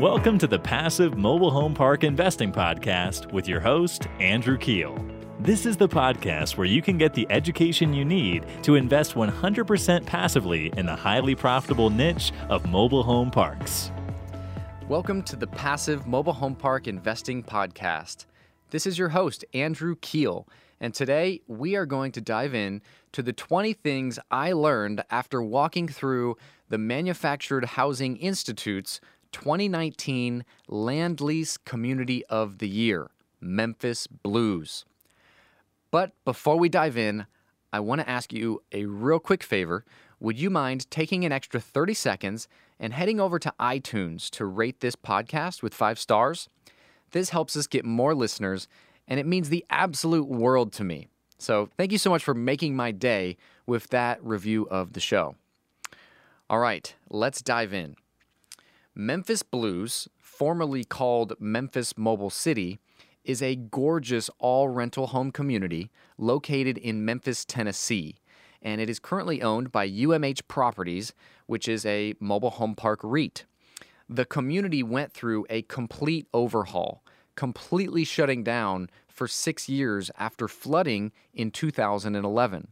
Welcome to the Passive Mobile Home Park Investing Podcast with your host, Andrew Keel. This is the podcast where you can get the education you need to invest 100% passively in the highly profitable niche of mobile home parks. Welcome to the Passive Mobile Home Park Investing Podcast. This is your host, Andrew Keel, and today we are going to dive in to the 20 things I learned after walking through the Manufactured Housing Institute's 2019 Land Lease Community of the Year, Memphis Blues. But before we dive in, I want to ask you a real quick favor. Would you mind taking an extra 30 seconds and heading over to iTunes to rate this podcast with five stars? This helps us get more listeners, and it means the absolute world to me. So, thank you so much for making my day with that review of the show. All right, let's dive in. Memphis Blues, formerly called Memphis Mobile City, is a gorgeous all rental home community located in Memphis, Tennessee, and it is currently owned by UMH Properties, which is a mobile home park REIT. The community went through a complete overhaul, completely shutting down for six years after flooding in 2011.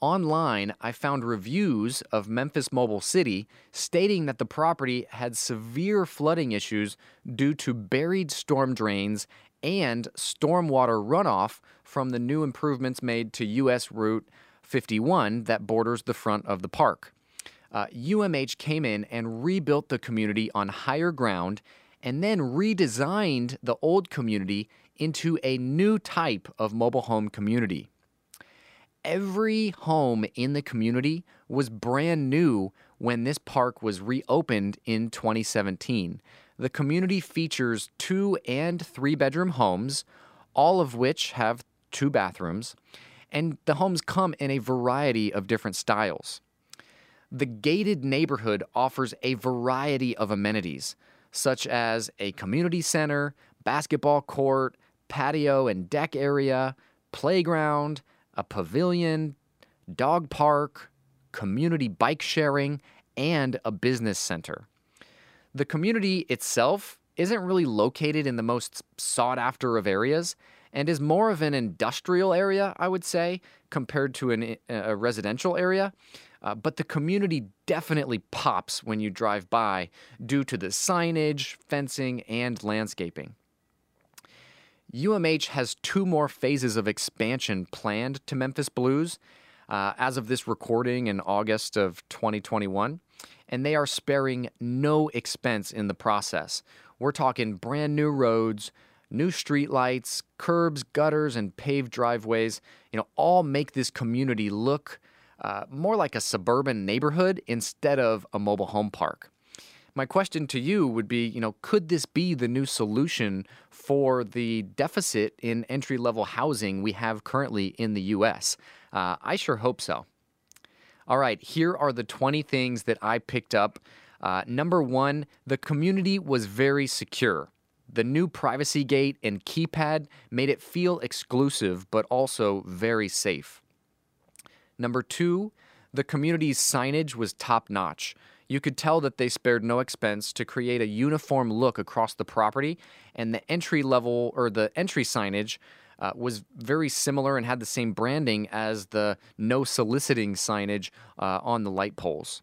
Online, I found reviews of Memphis Mobile City stating that the property had severe flooding issues due to buried storm drains and stormwater runoff from the new improvements made to US Route 51 that borders the front of the park. Uh, UMH came in and rebuilt the community on higher ground and then redesigned the old community into a new type of mobile home community every home in the community was brand new when this park was reopened in 2017. The community features two and three bedroom homes, all of which have two bathrooms, and the homes come in a variety of different styles. The gated neighborhood offers a variety of amenities, such as a community center, basketball court, patio and deck area, playground, a pavilion, dog park, community bike sharing, and a business center. The community itself isn't really located in the most sought after of areas and is more of an industrial area, I would say, compared to an, a residential area. Uh, but the community definitely pops when you drive by due to the signage, fencing, and landscaping. UMH has two more phases of expansion planned to Memphis Blues uh, as of this recording in August of 2021, and they are sparing no expense in the process. We're talking brand new roads, new streetlights, curbs, gutters, and paved driveways. You know, all make this community look uh, more like a suburban neighborhood instead of a mobile home park my question to you would be, you know, could this be the new solution for the deficit in entry level housing we have currently in the U.S.? Uh, I sure hope so. All right, here are the 20 things that I picked up. Uh, number one, the community was very secure. The new privacy gate and keypad made it feel exclusive, but also very safe. Number two, the community's signage was top notch. You could tell that they spared no expense to create a uniform look across the property, and the entry level or the entry signage uh, was very similar and had the same branding as the no soliciting signage uh, on the light poles.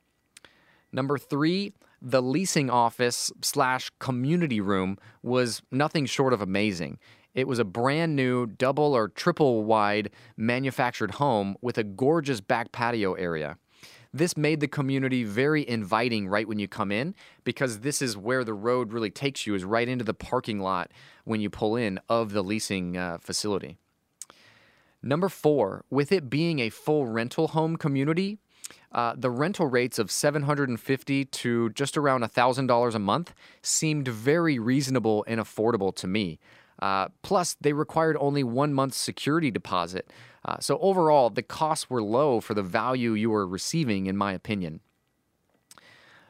Number three, the leasing office slash community room was nothing short of amazing. It was a brand new double or triple wide manufactured home with a gorgeous back patio area. This made the community very inviting right when you come in because this is where the road really takes you, is right into the parking lot when you pull in of the leasing uh, facility. Number four, with it being a full rental home community, uh, the rental rates of 750 to just around $1,000 a month seemed very reasonable and affordable to me. Uh, plus, they required only one month's security deposit. Uh, so, overall, the costs were low for the value you were receiving, in my opinion.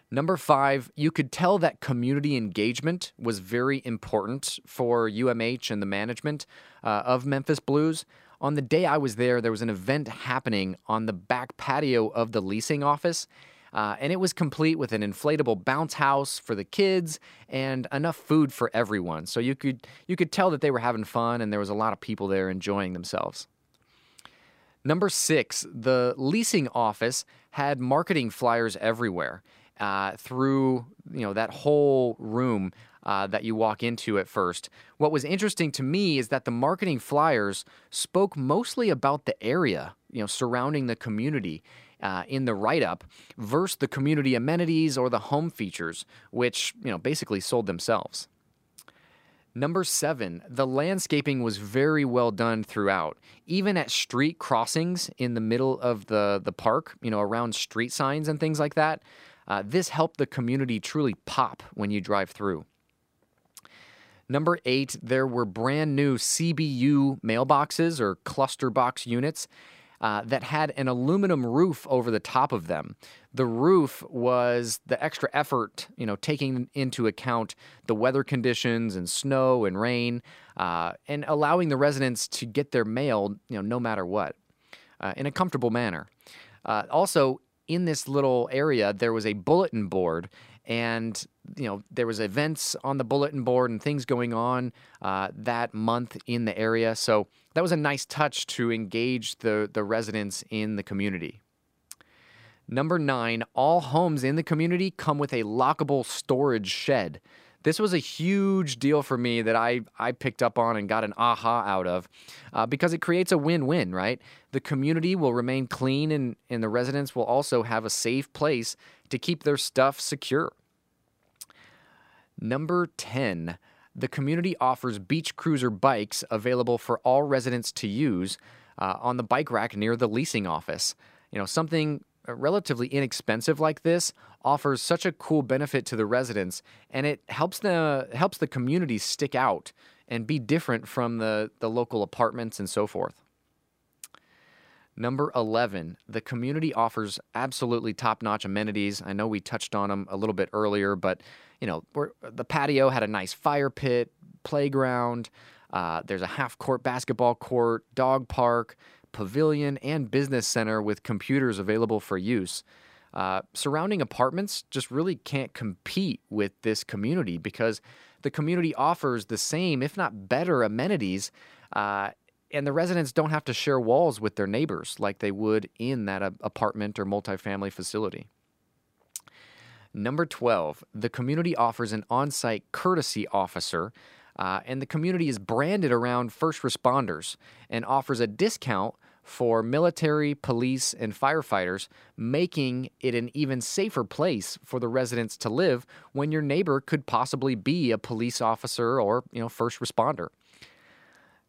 Number five, you could tell that community engagement was very important for UMH and the management uh, of Memphis Blues. On the day I was there, there was an event happening on the back patio of the leasing office. Uh, and it was complete with an inflatable bounce house for the kids and enough food for everyone. So you could you could tell that they were having fun and there was a lot of people there enjoying themselves. Number six, the leasing office had marketing flyers everywhere uh, through you know that whole room uh, that you walk into at first. What was interesting to me is that the marketing flyers spoke mostly about the area, you know, surrounding the community. Uh, in the write-up versus the community amenities or the home features, which you know basically sold themselves. Number seven, the landscaping was very well done throughout. Even at street crossings in the middle of the, the park, you know, around street signs and things like that, uh, this helped the community truly pop when you drive through. Number eight, there were brand new CBU mailboxes or cluster box units uh, that had an aluminum roof over the top of them. The roof was the extra effort, you know, taking into account the weather conditions and snow and rain, uh, and allowing the residents to get their mail, you know, no matter what, uh, in a comfortable manner. Uh, also, in this little area, there was a bulletin board and you know there was events on the bulletin board and things going on uh, that month in the area so that was a nice touch to engage the, the residents in the community number nine all homes in the community come with a lockable storage shed this was a huge deal for me that I, I picked up on and got an aha out of uh, because it creates a win win, right? The community will remain clean and, and the residents will also have a safe place to keep their stuff secure. Number 10, the community offers beach cruiser bikes available for all residents to use uh, on the bike rack near the leasing office. You know, something relatively inexpensive like this offers such a cool benefit to the residents and it helps the helps the community stick out and be different from the, the local apartments and so forth. Number 11, the community offers absolutely top notch amenities. I know we touched on them a little bit earlier, but you know, the patio had a nice fire pit, playground. Uh, there's a half court basketball court, dog park, pavilion, and business center with computers available for use. Uh, surrounding apartments just really can't compete with this community because the community offers the same, if not better, amenities. Uh, and the residents don't have to share walls with their neighbors like they would in that apartment or multifamily facility. Number 12, the community offers an on site courtesy officer uh, and the community is branded around first responders and offers a discount for military, police, and firefighters, making it an even safer place for the residents to live when your neighbor could possibly be a police officer or, you know, first responder.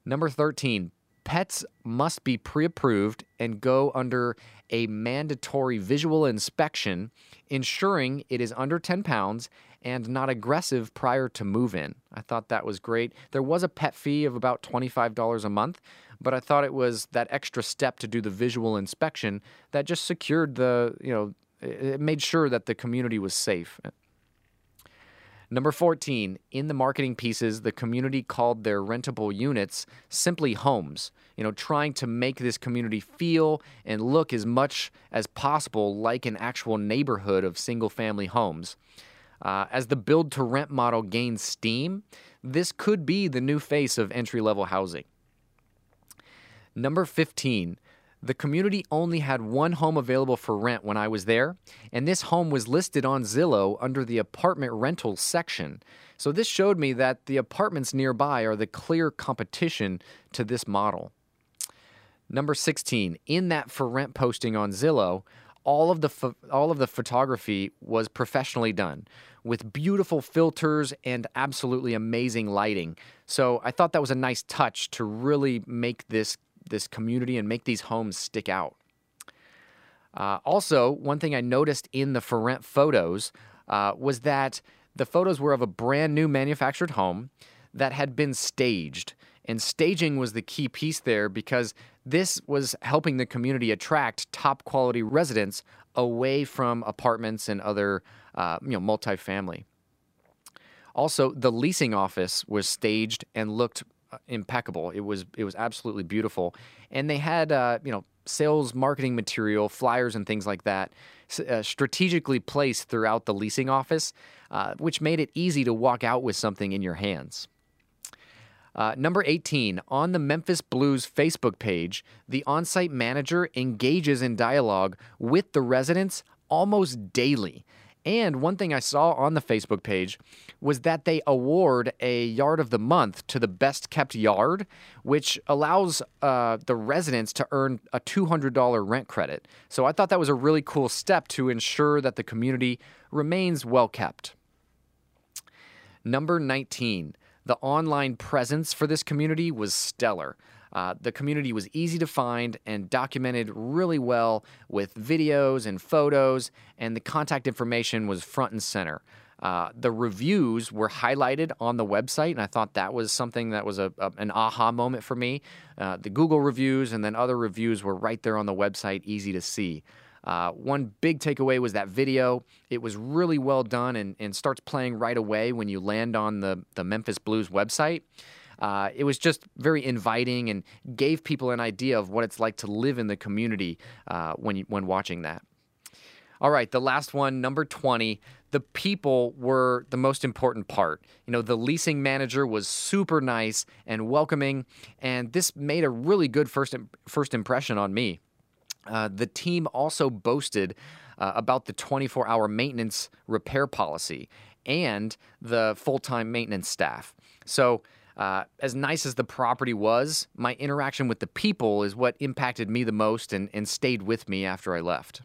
Number 13, pets must be pre-approved and go under a mandatory visual inspection, ensuring it is under 10 pounds and not aggressive prior to move in. I thought that was great. There was a pet fee of about $25 a month, but I thought it was that extra step to do the visual inspection that just secured the, you know, it made sure that the community was safe. Number 14, in the marketing pieces, the community called their rentable units simply homes, you know, trying to make this community feel and look as much as possible like an actual neighborhood of single family homes. Uh, as the build to rent model gains steam, this could be the new face of entry level housing. Number 15, the community only had one home available for rent when I was there, and this home was listed on Zillow under the apartment rentals section. So this showed me that the apartments nearby are the clear competition to this model. Number 16, in that for rent posting on Zillow, all of the pho- all of the photography was professionally done with beautiful filters and absolutely amazing lighting. So I thought that was a nice touch to really make this this community and make these homes stick out. Uh, also, one thing I noticed in the for rent photos uh, was that the photos were of a brand new manufactured home that had been staged. And staging was the key piece there because this was helping the community attract top quality residents away from apartments and other, uh, you know, multifamily. Also, the leasing office was staged and looked impeccable. It was it was absolutely beautiful, and they had uh, you know sales marketing material, flyers, and things like that uh, strategically placed throughout the leasing office, uh, which made it easy to walk out with something in your hands. Uh, number 18, on the Memphis Blues Facebook page, the on site manager engages in dialogue with the residents almost daily. And one thing I saw on the Facebook page was that they award a yard of the month to the best kept yard, which allows uh, the residents to earn a $200 rent credit. So I thought that was a really cool step to ensure that the community remains well kept. Number 19, the online presence for this community was stellar. Uh, the community was easy to find and documented really well with videos and photos, and the contact information was front and center. Uh, the reviews were highlighted on the website, and I thought that was something that was a, a an aha moment for me. Uh, the Google reviews and then other reviews were right there on the website, easy to see. Uh, one big takeaway was that video. It was really well done and, and starts playing right away when you land on the, the Memphis Blues website. Uh, it was just very inviting and gave people an idea of what it's like to live in the community uh, when, when watching that. All right, the last one, number 20. The people were the most important part. You know, the leasing manager was super nice and welcoming, and this made a really good first, first impression on me. Uh, the team also boasted uh, about the 24 hour maintenance repair policy and the full time maintenance staff. So, uh, as nice as the property was, my interaction with the people is what impacted me the most and, and stayed with me after I left.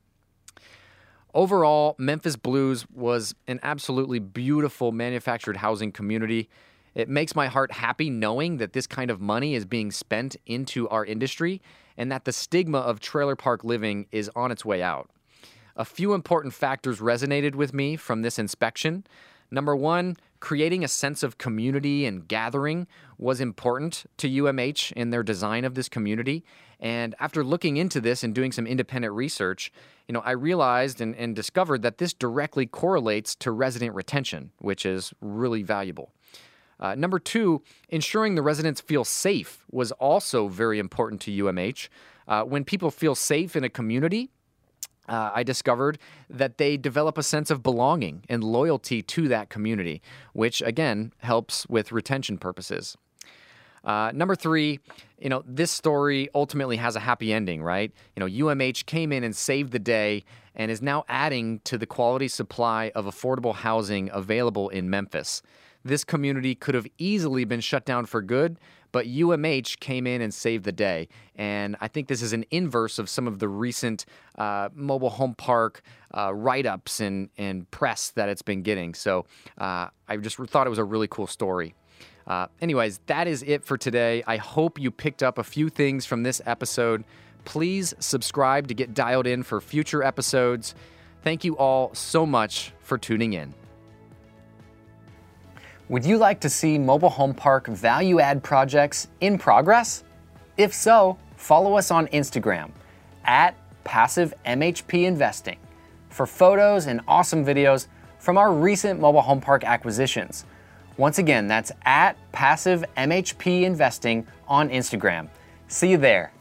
Overall, Memphis Blues was an absolutely beautiful manufactured housing community. It makes my heart happy knowing that this kind of money is being spent into our industry and that the stigma of trailer park living is on its way out. A few important factors resonated with me from this inspection. Number one, creating a sense of community and gathering was important to UMH in their design of this community. And after looking into this and doing some independent research, you know, I realized and, and discovered that this directly correlates to resident retention, which is really valuable. Uh, number two, ensuring the residents feel safe was also very important to UMH. Uh, when people feel safe in a community, uh, I discovered that they develop a sense of belonging and loyalty to that community, which again helps with retention purposes. Uh, number three, you know, this story ultimately has a happy ending, right? You know, UMH came in and saved the day and is now adding to the quality supply of affordable housing available in Memphis. This community could have easily been shut down for good, but UMH came in and saved the day. And I think this is an inverse of some of the recent uh, mobile home park uh, write ups and, and press that it's been getting. So uh, I just thought it was a really cool story. Uh, anyways, that is it for today. I hope you picked up a few things from this episode. Please subscribe to get dialed in for future episodes. Thank you all so much for tuning in. Would you like to see mobile home park value add projects in progress? If so, follow us on Instagram at Passive MHP Investing for photos and awesome videos from our recent mobile home park acquisitions. Once again, that's at Passive MHP Investing on Instagram. See you there.